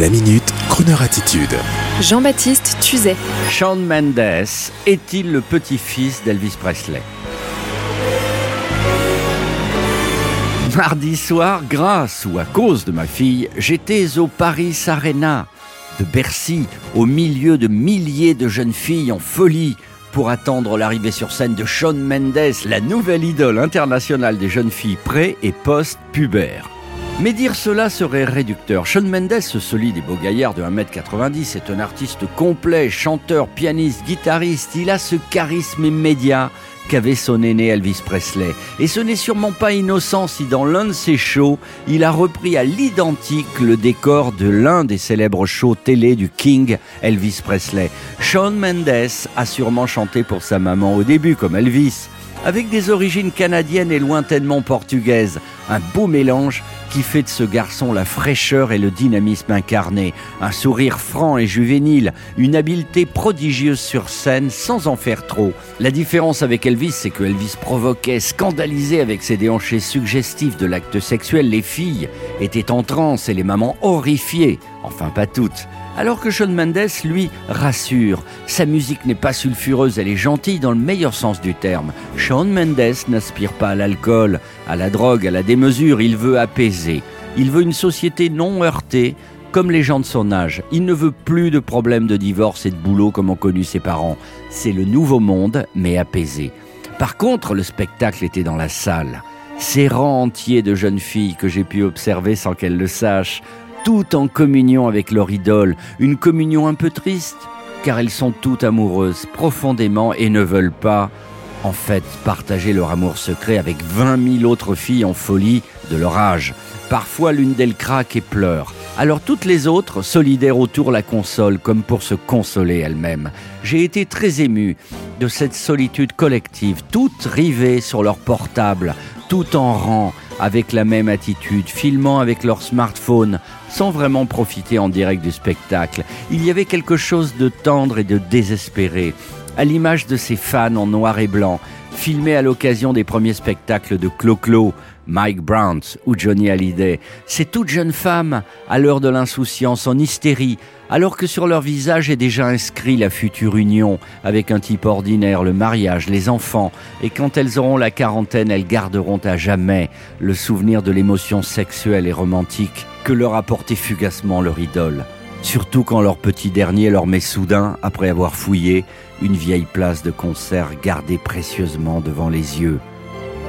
La minute, Kroneur attitude. Jean-Baptiste Tuzet. Shawn Mendes est-il le petit-fils d'Elvis Presley? Mardi soir, grâce ou à cause de ma fille, j'étais au Paris Arena de Bercy, au milieu de milliers de jeunes filles en folie pour attendre l'arrivée sur scène de Shawn Mendes, la nouvelle idole internationale des jeunes filles pré- et post-pubères. Mais dire cela serait réducteur. Shawn Mendes, ce solide et beau gaillard de 1m90, est un artiste complet, chanteur, pianiste, guitariste. Il a ce charisme immédiat qu'avait son aîné Elvis Presley. Et ce n'est sûrement pas innocent si dans l'un de ses shows, il a repris à l'identique le décor de l'un des célèbres shows télé du King Elvis Presley. Shawn Mendes a sûrement chanté pour sa maman au début comme Elvis avec des origines canadiennes et lointainement portugaises. Un beau mélange qui fait de ce garçon la fraîcheur et le dynamisme incarné, un sourire franc et juvénile, une habileté prodigieuse sur scène sans en faire trop. La différence avec Elvis, c'est que Elvis provoquait, scandalisait avec ses déhanchés suggestifs de l'acte sexuel, les filles étaient en transe et les mamans horrifiées, enfin pas toutes. Alors que Shawn Mendes, lui, rassure. Sa musique n'est pas sulfureuse, elle est gentille dans le meilleur sens du terme. Shawn Mendes n'aspire pas à l'alcool, à la drogue, à la démesure, il veut apaiser. Il veut une société non heurtée, comme les gens de son âge. Il ne veut plus de problèmes de divorce et de boulot comme ont connu ses parents. C'est le nouveau monde, mais apaisé. Par contre, le spectacle était dans la salle. Ces rangs entiers de jeunes filles que j'ai pu observer sans qu'elles le sachent, tout en communion avec leur idole, une communion un peu triste, car elles sont toutes amoureuses profondément et ne veulent pas, en fait, partager leur amour secret avec 20 000 autres filles en folie de leur âge. Parfois, l'une d'elles craque et pleure. Alors toutes les autres, solidaires autour, la consolent comme pour se consoler elles-mêmes. J'ai été très ému de cette solitude collective, toutes rivées sur leur portable, tout en rang, avec la même attitude, filmant avec leur smartphone, sans vraiment profiter en direct du spectacle. Il y avait quelque chose de tendre et de désespéré, à l'image de ces fans en noir et blanc, filmés à l'occasion des premiers spectacles de Clo-Clo, Mike Brown ou Johnny Hallyday. Ces toutes jeunes femmes, à l'heure de l'insouciance, en hystérie, alors que sur leur visage est déjà inscrit la future union avec un type ordinaire, le mariage, les enfants, et quand elles auront la quarantaine, elles garderont à jamais le souvenir de l'émotion sexuelle et romantique que leur apportait fugacement leur idole. Surtout quand leur petit dernier leur met soudain, après avoir fouillé, une vieille place de concert gardée précieusement devant les yeux.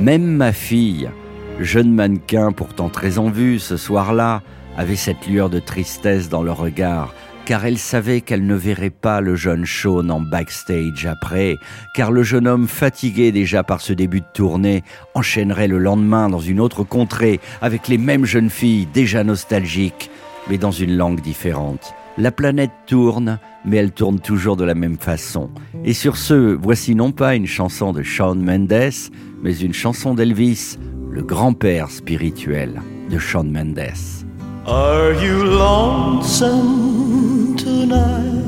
Même ma fille, jeune mannequin pourtant très en vue ce soir-là, avait cette lueur de tristesse dans le regard, car elle savait qu'elle ne verrait pas le jeune Sean en backstage après, car le jeune homme fatigué déjà par ce début de tournée enchaînerait le lendemain dans une autre contrée avec les mêmes jeunes filles déjà nostalgiques, mais dans une langue différente. La planète tourne, mais elle tourne toujours de la même façon. Et sur ce, voici non pas une chanson de Shawn Mendes, mais une chanson d'Elvis, le grand-père spirituel de Shawn Mendes. Are you lonesome tonight?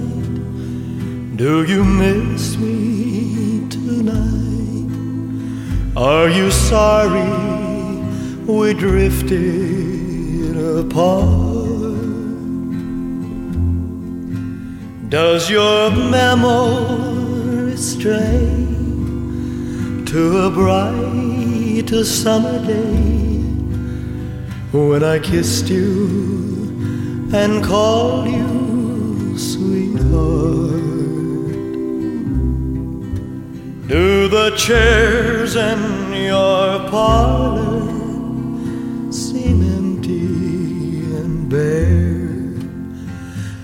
Do you miss me tonight? Are you sorry we drifted apart? Does your memory stray to a bright summer day when I kissed you and called you sweetheart? Do the chairs in your parlor seem empty and bare?